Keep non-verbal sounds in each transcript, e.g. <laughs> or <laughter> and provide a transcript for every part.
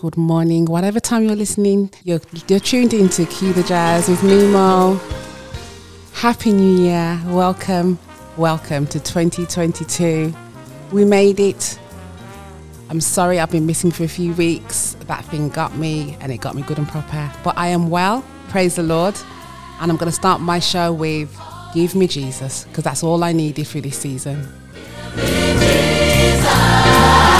good morning, whatever time you're listening, you're, you're tuned in to Cue the Jazz with Nemo. Happy New Year. Welcome, welcome to 2022. We made it. I'm sorry I've been missing for a few weeks. That thing got me and it got me good and proper. But I am well, praise the Lord. And I'm going to start my show with Give Me Jesus, because that's all I needed for this season. Yes,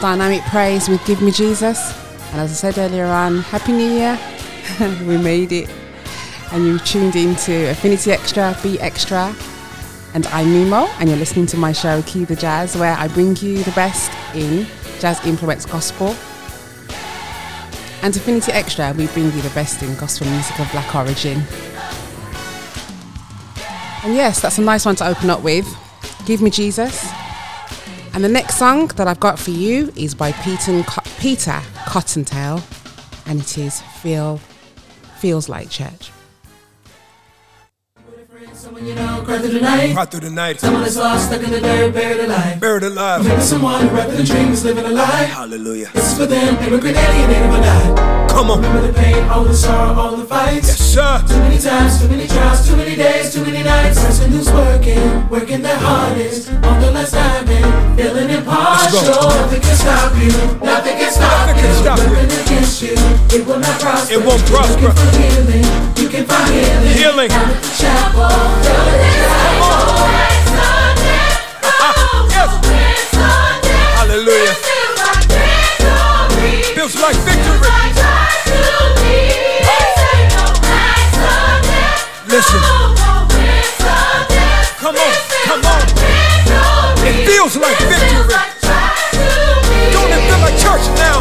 Dynamic Praise with Give Me Jesus. And as I said earlier on, Happy New Year. <laughs> we made it. And you tuned in to Affinity Extra, Be Extra. And I'm Nemo, and you're listening to my show, Cue the Jazz, where I bring you the best in jazz influence gospel. And Affinity Extra, we bring you the best in gospel music of black origin. And yes, that's a nice one to open up with. Give Me Jesus. And the next song that I've got for you is by Peter, Peter Cottontail, and it is Feel Feels Like Church. Someone you know, cry through the night. Cry through the night. Someone that's lost, stuck in the dirt, buried alive. Buried alive. Maybe someone who rather than dreams, living a lie. Hallelujah. This is for them, immigrant alienated or died. Come on. Remember the pain, all the sorrow, all the fights. Yes, sir. Too many times, too many trials, too many days, too many nights. Person who's working, working their hardest, on the last diamond, feeling impartial. Nothing can stop you, nothing can stop Nothing you. can stop you. Nothing against you, it will not prosper. It won't prosper. Looking for healing, you can find healing. Healing. Chapel, at the chapel. Ah, yes. Hallelujah. Feels like victory. Listen. Come on. Come on. It feels like victory. Don't it feel like church now?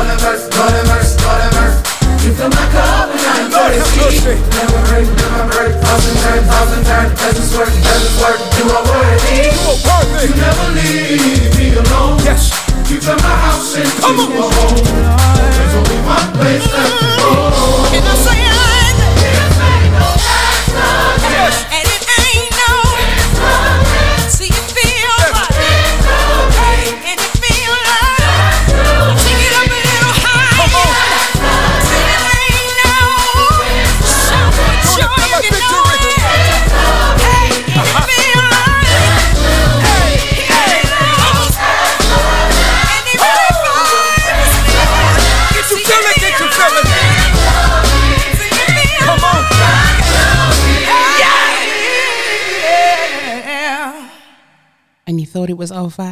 Lord have mercy, Lord have mercy, Lord have mercy. You fill my cup and I'm mercy. Never hurt, never hurt. Thousand turn, thousand. As it's work, it's work. You are worthy. You are worthy. You never leave me alone. Yes. You turn my house into Come on. a home. There's only one place left to go. was 05.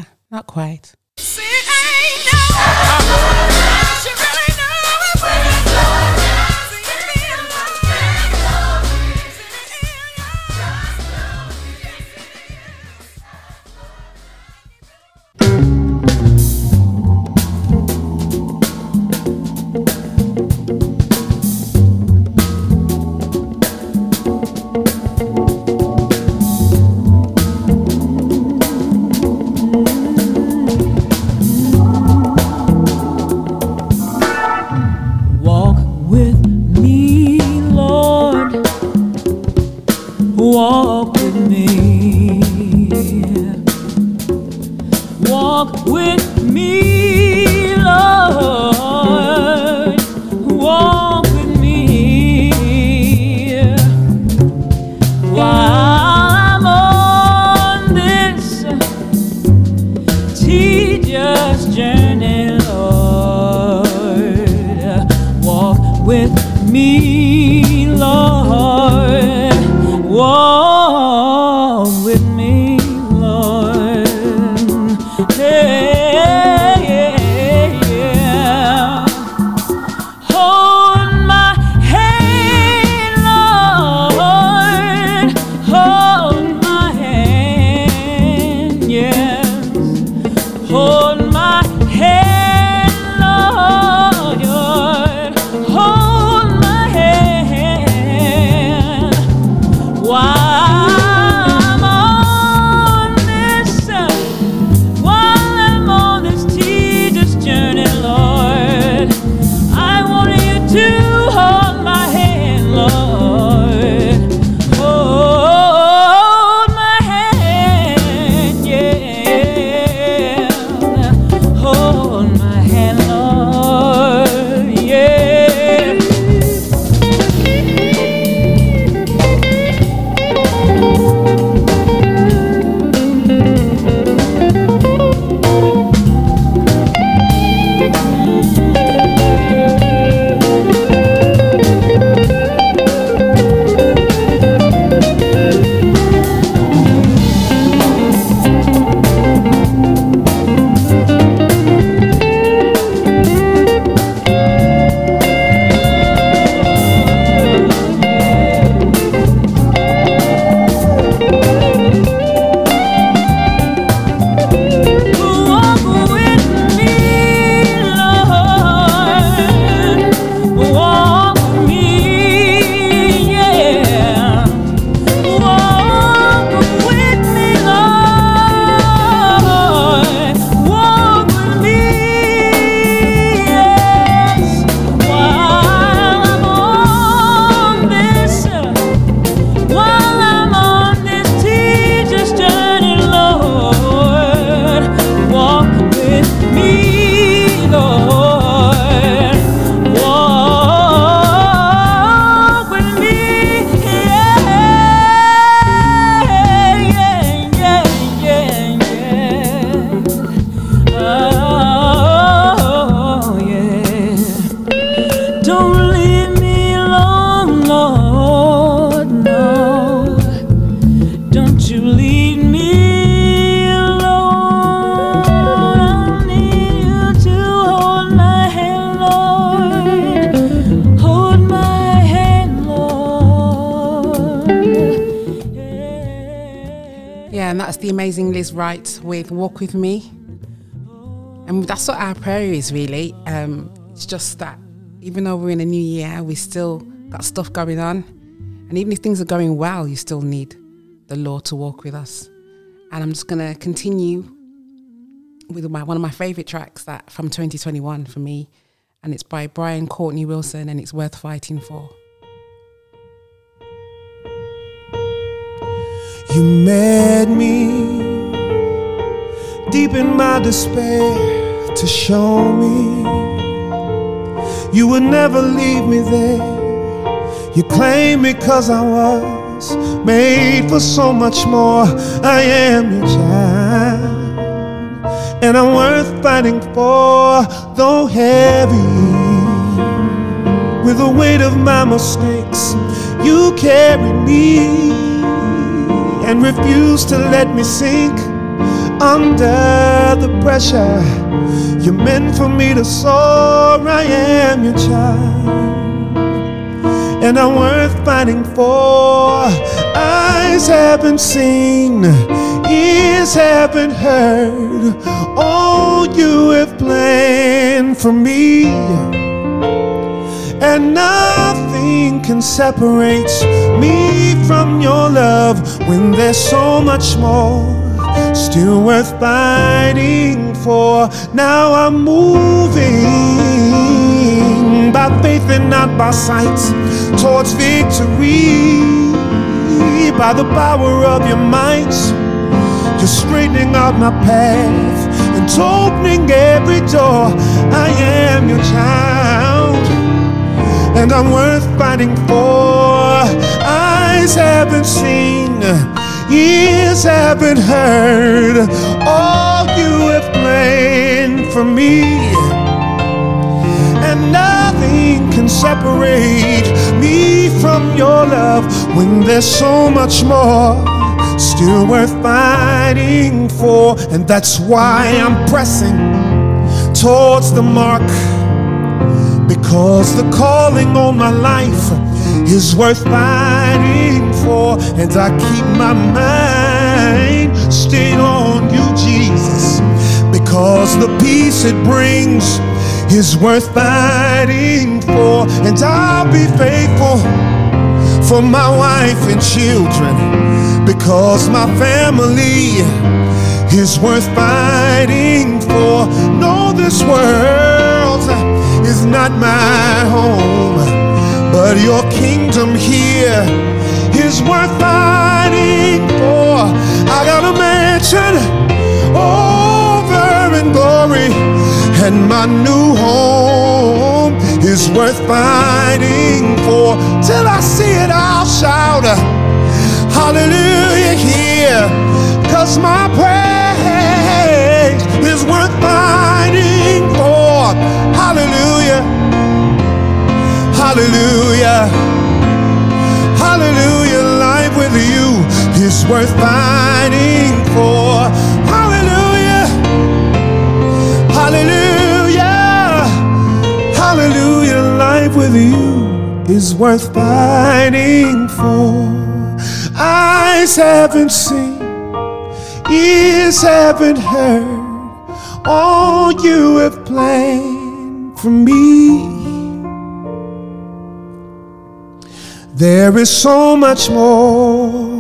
Walk With Me. And that's what our prayer is really. Um, it's just that even though we're in a new year, we still got stuff going on. And even if things are going well, you still need the Lord to walk with us. And I'm just going to continue with my, one of my favorite tracks that from 2021 for me. And it's by Brian Courtney Wilson and it's worth fighting for. You met me deep in my despair to show me you would never leave me there. You claim me cause I was made for so much more. I am your child, and I'm worth fighting for, though heavy. With the weight of my mistakes, you carry me and refuse to let me sink under the pressure. You meant for me to soar. I am your child, and I'm worth fighting for. Eyes haven't seen, ears haven't heard all you have planned for me and nothing can separate me from your love when there's so much more still worth fighting for. Now I'm moving by faith and not by sight towards victory by the power of your might. You're straightening out my path and opening every door. I am your child and I'm worth fighting for. Eyes haven't seen, ears haven't heard all you have planned for me. And nothing can separate me from your love when there's so much more still worth fighting for. And that's why I'm pressing towards the mark. Because the calling on my life is worth fighting for, and I keep my mind stayed on you, Jesus. Because the peace it brings is worth fighting for, and I'll be faithful for my wife and children. Because my family is worth fighting for. No, this world is not my home, but your kingdom here is worth fighting for. I got a mansion over in glory, and my new home is worth fighting for. Till I see it, I'll shout hallelujah here, cause my praise is worth fighting Hallelujah. Hallelujah. Life with you is worth fighting for. Hallelujah. Hallelujah. Hallelujah. Life with you is worth fighting for. Eyes haven't seen, ears haven't heard all you have planned for me. There is so much more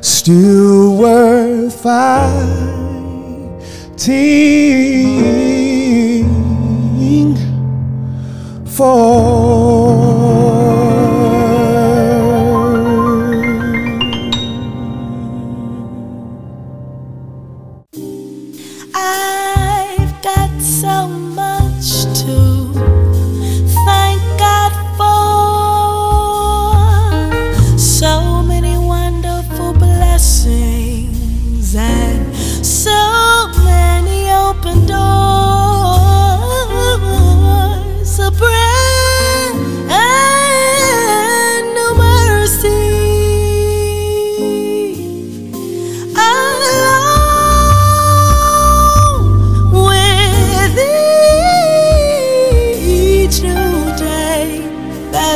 still worth fighting for.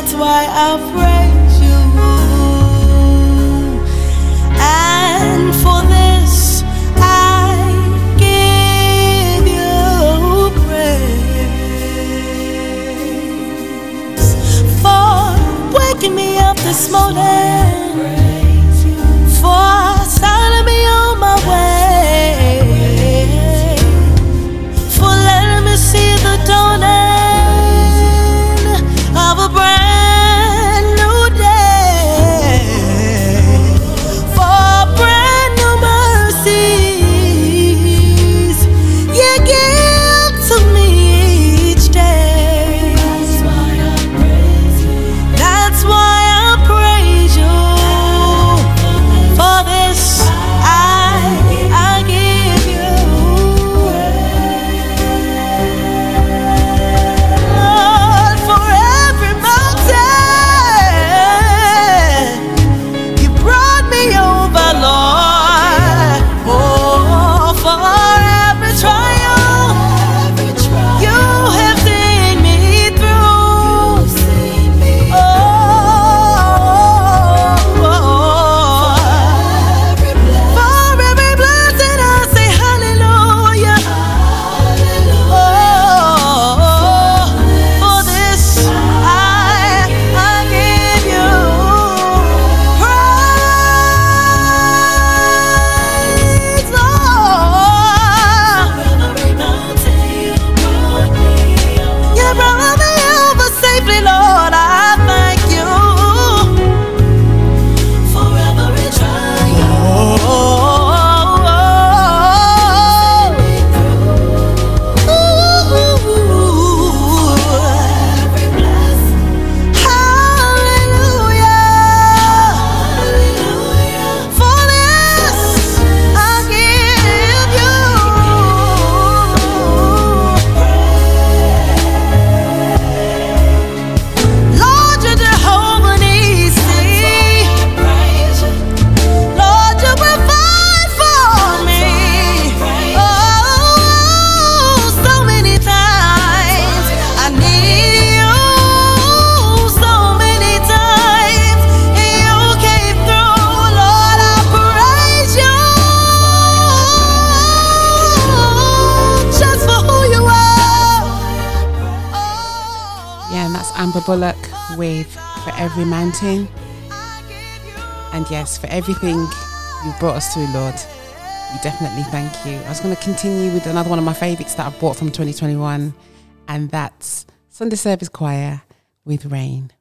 that's why I praise you. And for this I give you praise. For waking me up this morning. anointing. And yes, for everything you've brought us through, Lord, we definitely thank you. I was going to continue with another one of my favourites that I bought from 2021, and that's Sunday Service Choir with Rain.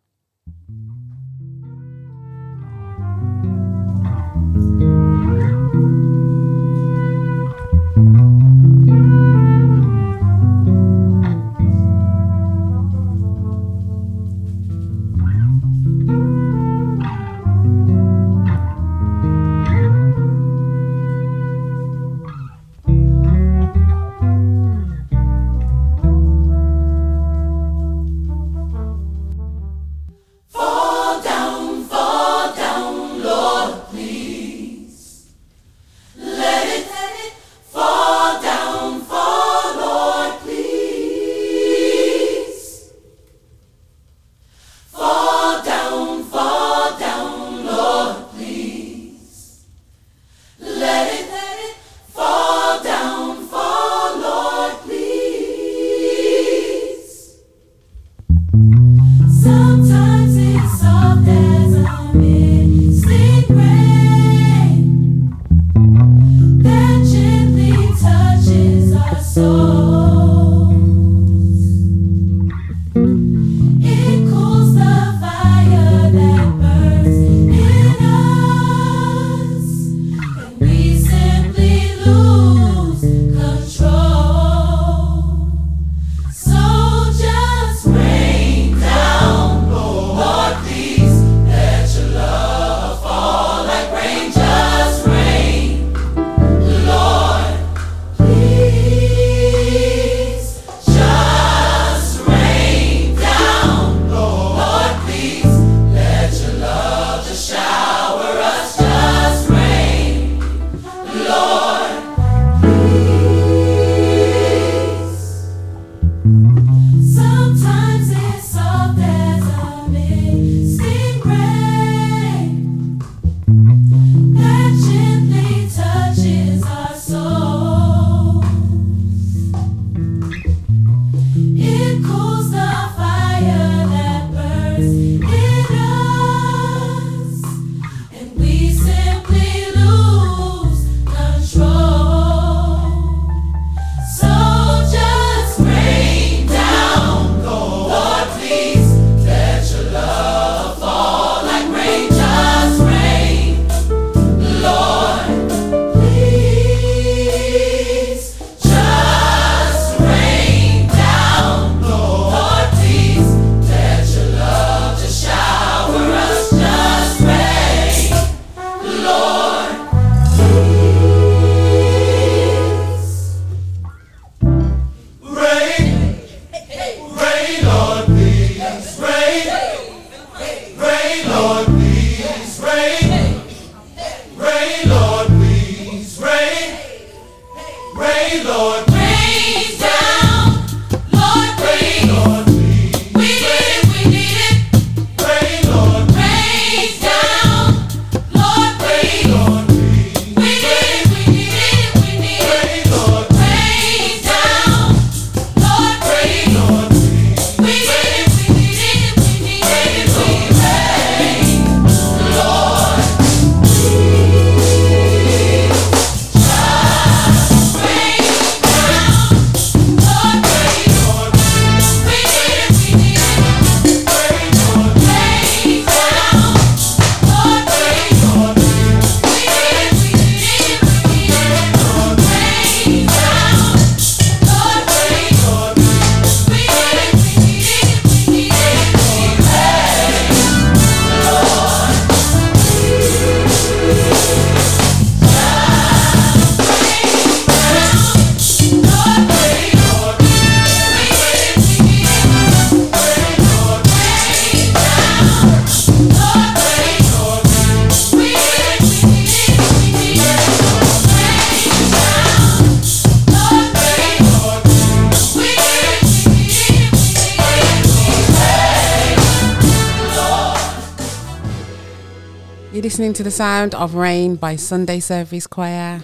You're listening to the sound of rain by Sunday Service Choir,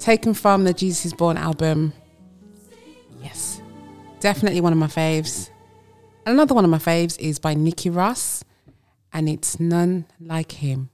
taken from the Jesus is Born album. Yes, definitely one of my faves. Another one of my faves is by Nikki Ross, and it's None Like Him.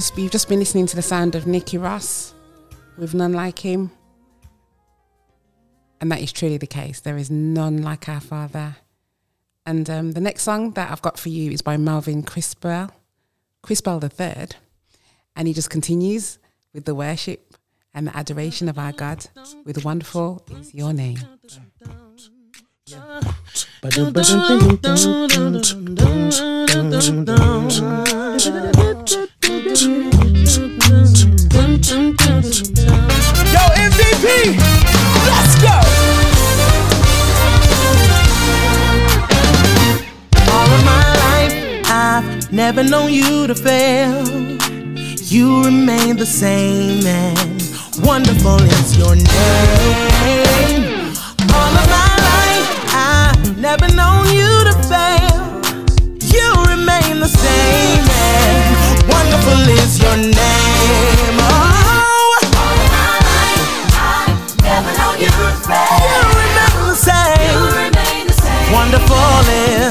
just you've just been listening to the sound of Nicky Ross with none like him. And that is truly the case. There is none like our Father. And um, the next song that I've got for you is by Melvin Crispell, Crispell the Third, and he just continues with the worship and the adoration of our God. With wonderful is your name. Yo, MVP, let's go. All of my life, I've never known you to fail. You remain the same, and wonderful is your name. All of my life, I've never known you to fail. You remain the same wonderful is your name. Oh, you remain the same. Wonderful is.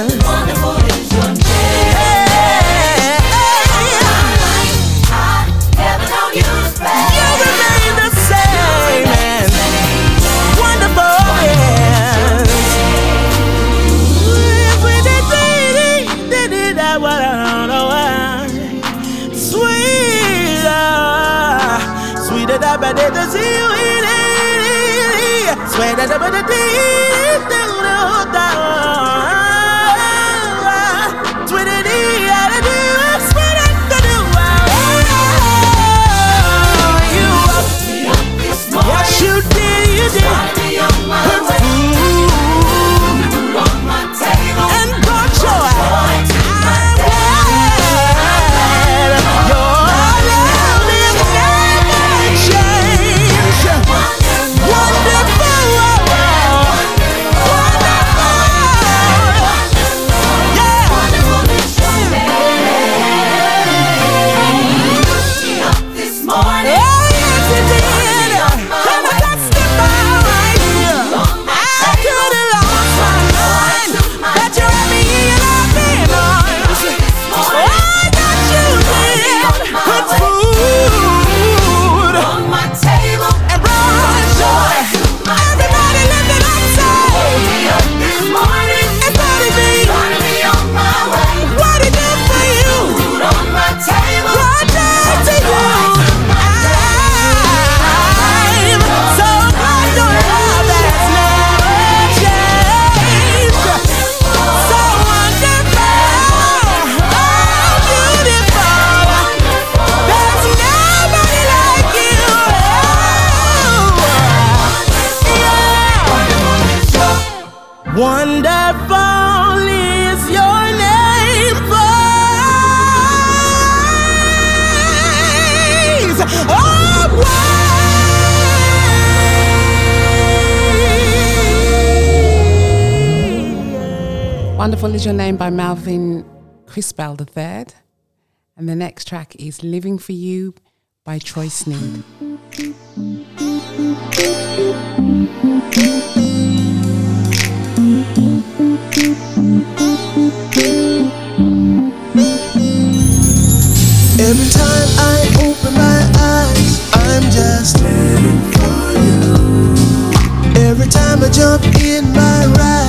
Wonderful is Your Name by Melvin Crispell III. And the next track is Living for You by Troy Sneed. Every time I open my eyes, I'm just living for you. Every time I jump in my ride,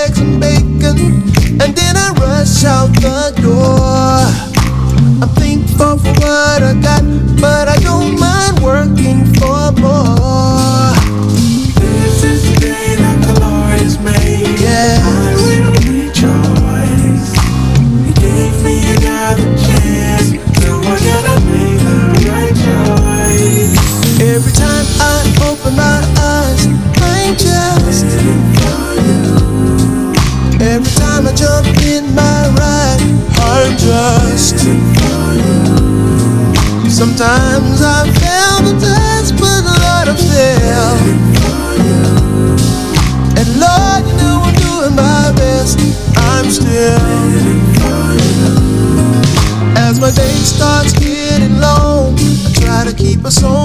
Sometimes I fail the test, but Lord, I'm still. And Lord, you know I'm doing my best. I'm still. As my day starts getting long, I try to keep a song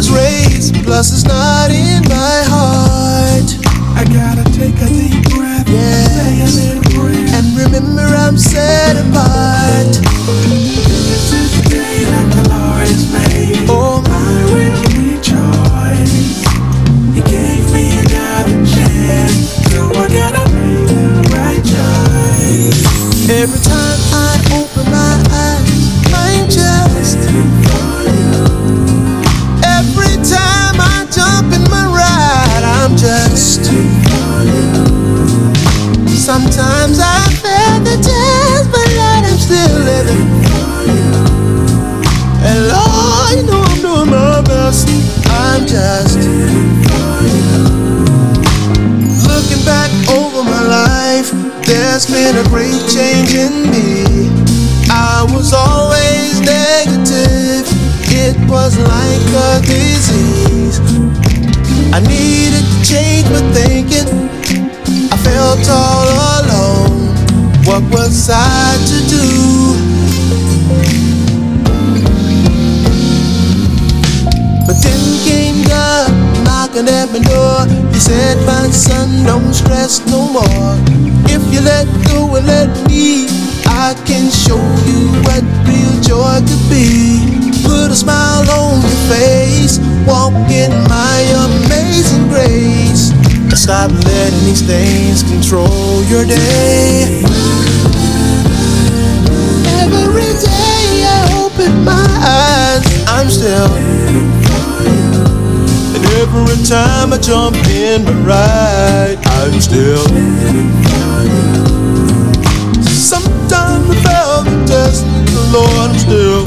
was raised. Plus, it's not in my heart. I gotta take a deep breath, say a little prayer. And remember, I'm set apart. Sometimes I fail the chance, but Lord, I'm still living. And Lord, you know I'm doing my best. I'm just looking back over my life. There's been a great change in me. I was always negative. It was like a disease. I needed to change my thinking. Felt all alone. What was I to do? But then came God knocking at my door. He said, My son, don't stress no more. If you let go and let me, I can show you what real joy could be. Put a smile on your face, walk in my amazing grace. Stop letting these things control your day. Every day I open my eyes, I'm still. And every time I jump in my ride, I'm still. Sometimes I fail the test, but Lord, I'm still.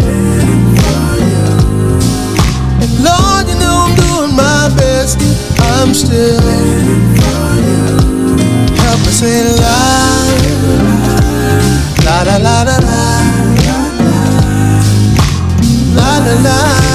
And Lord, you know I'm doing my best, I'm still. Help me say la, la la la la la, la la la.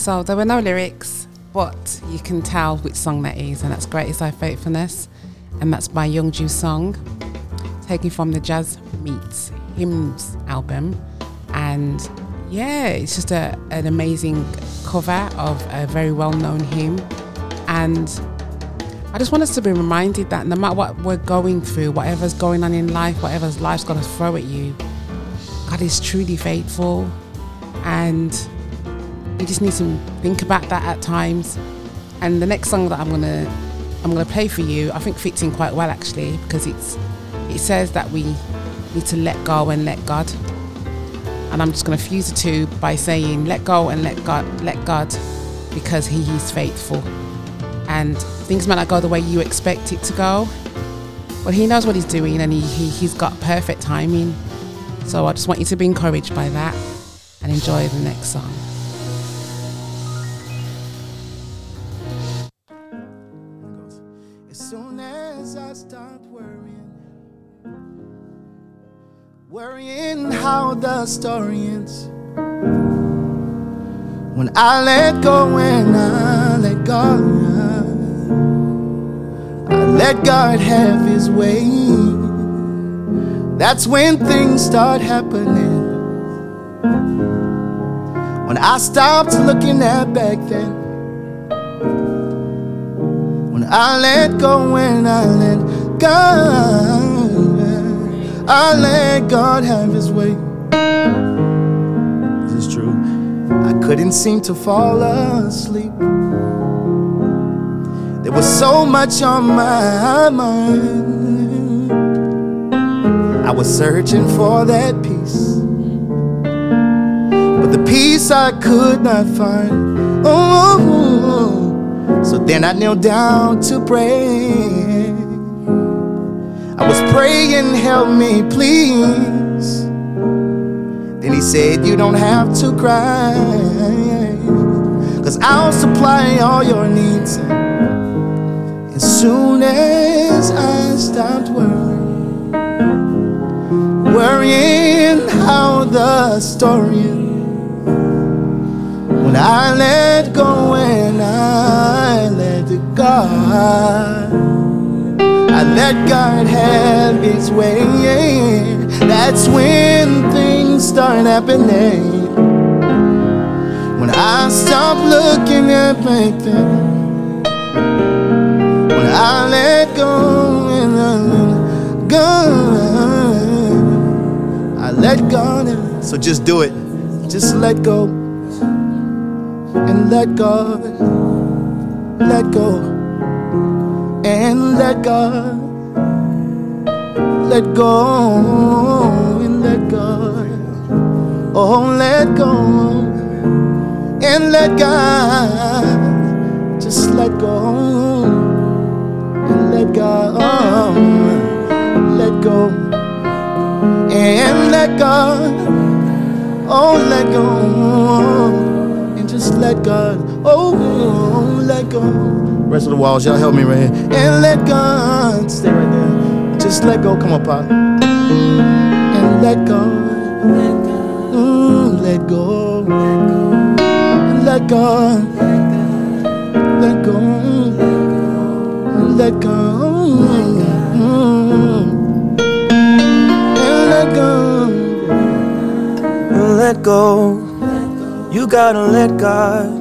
So there were no lyrics, but you can tell which song that is, and that's Great Is Thy Faithfulness, and that's by Young Ju Song, taken from the Jazz Meets Hymns album. And yeah, it's just a, an amazing cover of a very well known hymn. And I just want us to be reminded that no matter what we're going through, whatever's going on in life, whatever's life's going to throw at you, God is truly faithful. And you just need to think about that at times. And the next song that I'm gonna I'm gonna play for you, I think fits in quite well actually because it's it says that we need to let go and let God. And I'm just gonna fuse the two by saying let go and let God let God because He is faithful. And things might not go the way you expect it to go. But he knows what he's doing and he, he, he's got perfect timing. So I just want you to be encouraged by that and enjoy the next song. Worrying how the story ends. When I let go when I let God, I let God have His way. That's when things start happening. When I stopped looking at back then. When I let go when I let God, I let God have His way. This is true. I couldn't seem to fall asleep. There was so much on my mind. I was searching for that peace, but the peace I could not find. Oh. oh, oh, oh. So then I knelt down to pray. I was praying, help me, please. Then he said, You don't have to cry. Cause I'll supply all your needs. As soon as I stopped worrying, worrying how the story ends. When I let go and I let God, let God have His way. That's when things start happening. When I stop looking at back then, when I let go and I let God, I let God. So just do it. Just let go and let God, let go, and let God, let go, and let God, oh, let go, and let God, just let go, and let God, let go, and let God, oh, let go and just let God, oh, let go. Rest of the walls, y'all help me right here. And let God stay right there. Just let go. Come on, Pop. And let go. Let go. Mm, let go. Let God. Let go. Let go. Mm. And let go. let go. You gotta let God.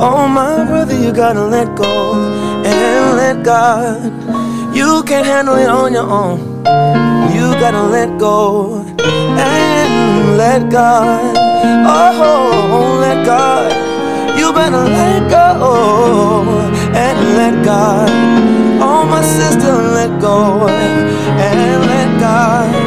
Oh, my brother, you gotta let go and let God. You can't handle it on your own. You gotta let go and let God. Oh, let God. You better let go and let God. Oh, my sister, let go and let God.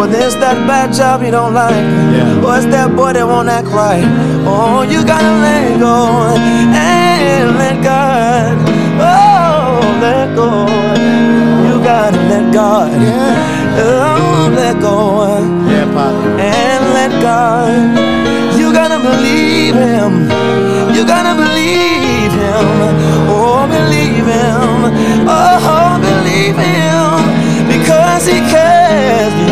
Well, there's that bad job you don't like. Yeah. Or it's that boy that won't act right. Oh, you gotta let go and let God. Oh, let go. You gotta let God. Oh, let go Yeah, Pop. and let God. You gotta believe Him. You gotta believe Him. Oh, believe Him. Oh, believe Him. Because He cares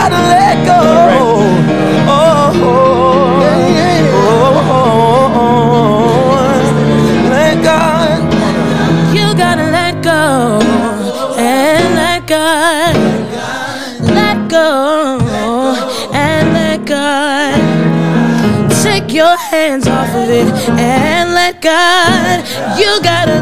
gotta let go. Oh, oh, oh, let. You gotta let go and let God. Let go and let God. Take your hands off of it and let God. You gotta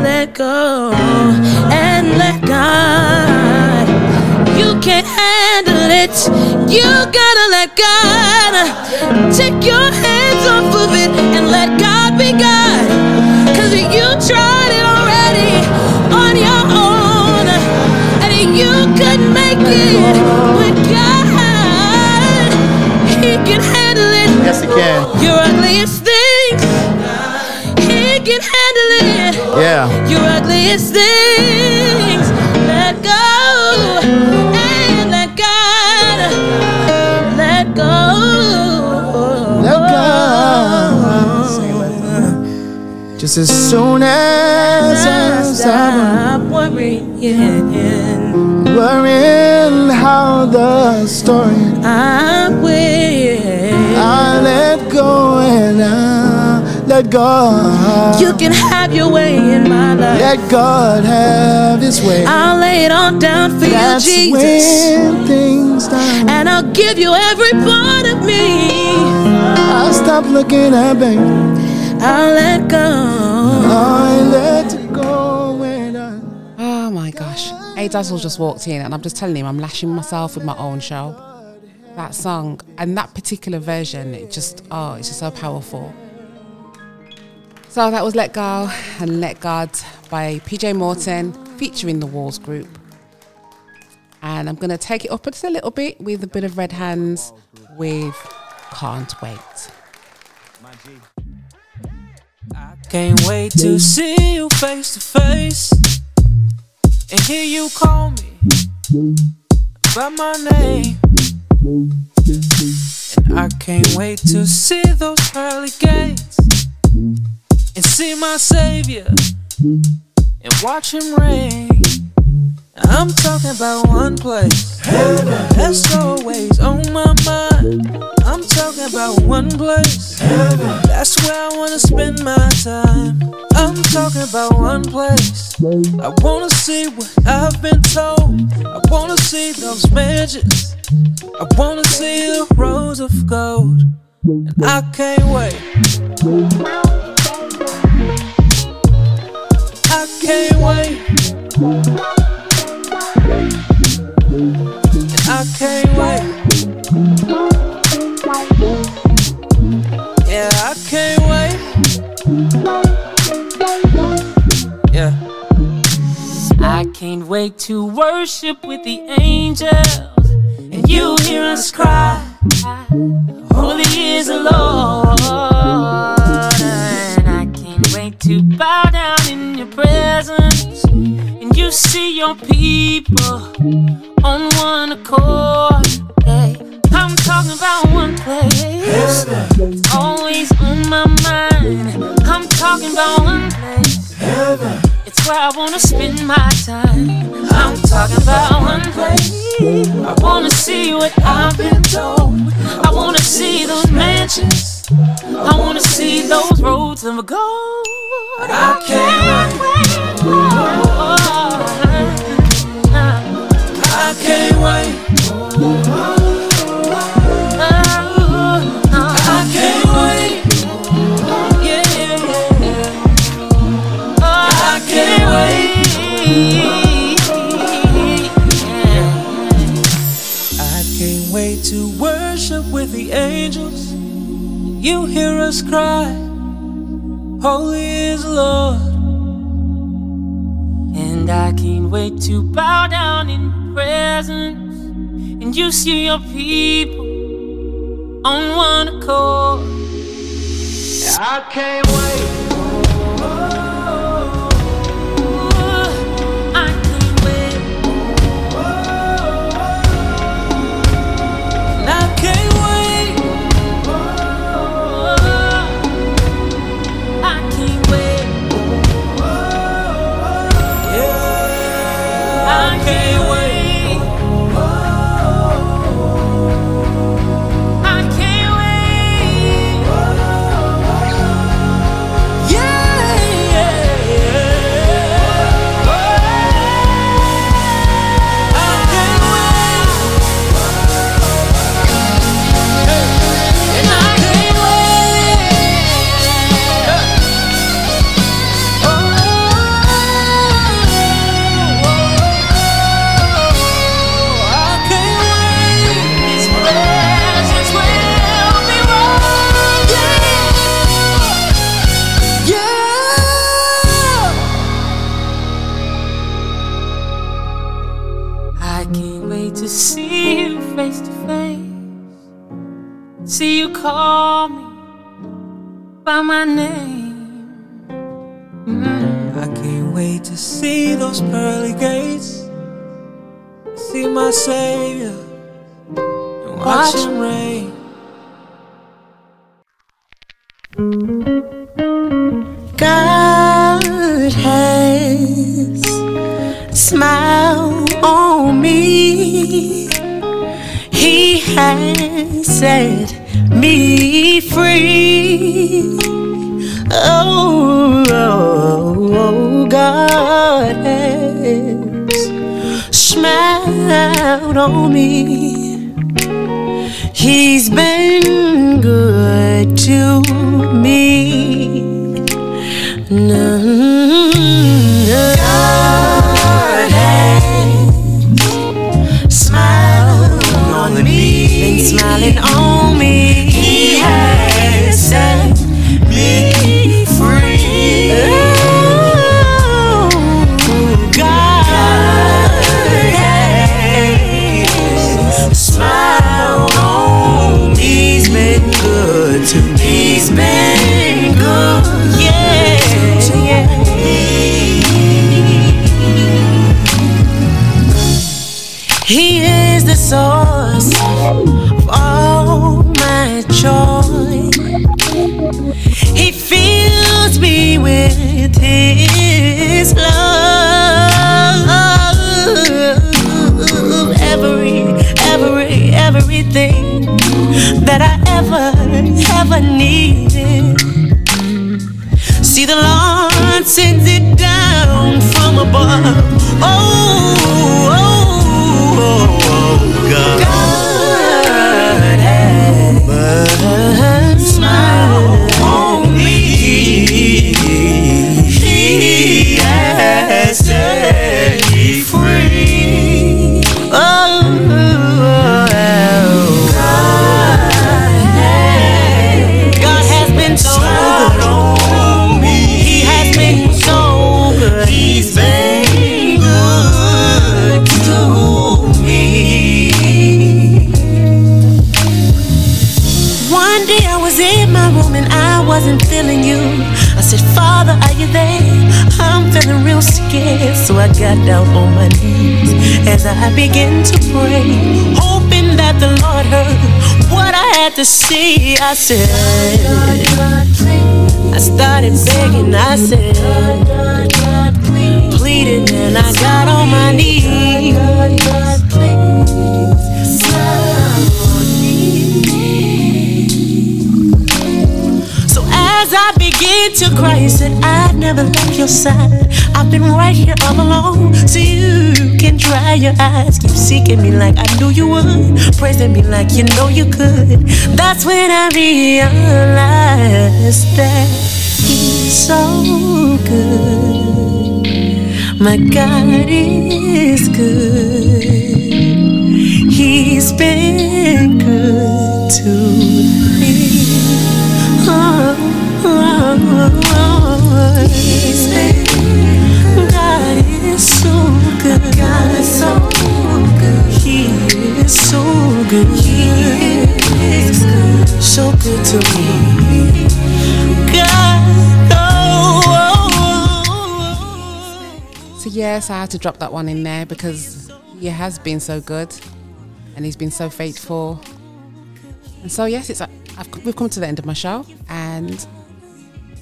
Your ugliest things. Let go. And let God. Let go. Let go. Just as soon as I stop worrying. worrying how the story I will. I let let God. You can have your way in my life. Let God have His way. I'll lay it all down for That's you, Jesus. when things start. And I'll give you every part of me. I'll stop looking at baby. I'll let go. I let go when I. Oh my gosh. A Dazzle just walked in and I'm just telling him I'm lashing myself with my own show. That song and that particular version, it just, oh, it's just so powerful. So that was Let Go and Let God by PJ Morton featuring the Walls Group. And I'm going to take it up just a little bit with a bit of Red Hands with Can't Wait. Can't wait to see you face to face and hear you call me by my name. And I can't wait to see those pearly gates and see my Savior and watch Him reign. I'm talking about one place Heaven. that's always on my mind. I'm talking about one place Heaven. that's where I wanna spend my time. I'm talking about one place. I wanna see what I've been told. I wanna see those mansions. I wanna see the rows of gold. I can't wait. I can't wait. I can't wait. Yeah, I can't wait. Yeah. I can't wait to worship with the angels and you hear us cry. Holy is the Lord. And I can't wait to bow down in your presence and you see your people on one accord. Hey, I'm talking about one place. It's always on my mind. I'm talking about one place. It's where I wanna spend my time. I'm talking about one place. I wanna see what I've been told. I wanna see those mansions. I wanna see those roads of gold. Cry, Holy is Lord. And I can't wait to bow down in presence. And you see your people on one accord. I can't wait. By my name. Mm. I can't wait to see those pearly gates. See my Savior and watch Him reign. God has smiled on me. He has set me free. Oh, oh, oh, God has smiled on me. He's been good to me. No, God said, I started begging, I said, pleading, and I got on my knees. So as I begin to cry, you said, I've never left your side. I've been right here all you can dry your eyes. Keep seeking me like I knew you would. Praising me like you know you could. That's when I realized that He's so good. My God is good. He's been good to good. Good. So good to me. God, oh, oh, So yes, I had to drop that one in there because he has been so good, and he's been so faithful. And so yes, it's I've, we've come to the end of my show, and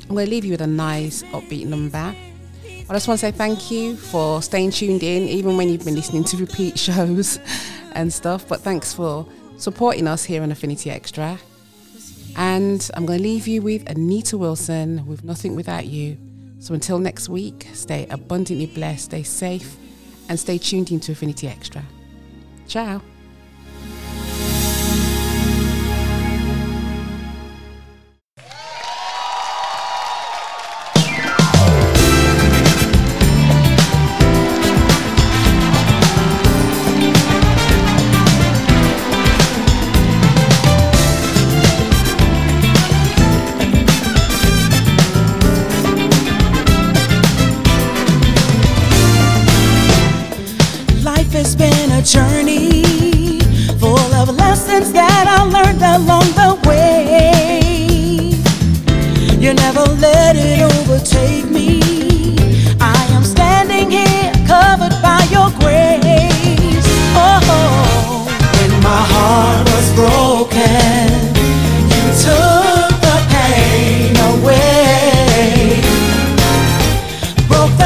I'm going to leave you with a nice upbeat number. I just want to say thank you for staying tuned in, even when you've been listening to repeat <laughs> shows and stuff. But thanks for supporting us here on Affinity Extra. And I'm going to leave you with Anita Wilson with Nothing Without You. So until next week, stay abundantly blessed, stay safe, and stay tuned into Affinity Extra. Ciao.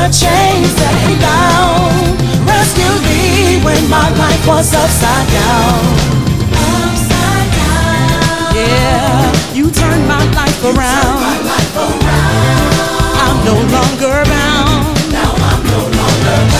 the chains that hang down. Rescue me when my life was upside down. Upside down. Yeah, you turned my life around. Turned My life around. I'm no longer bound. Now I'm no longer bound.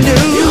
brand new.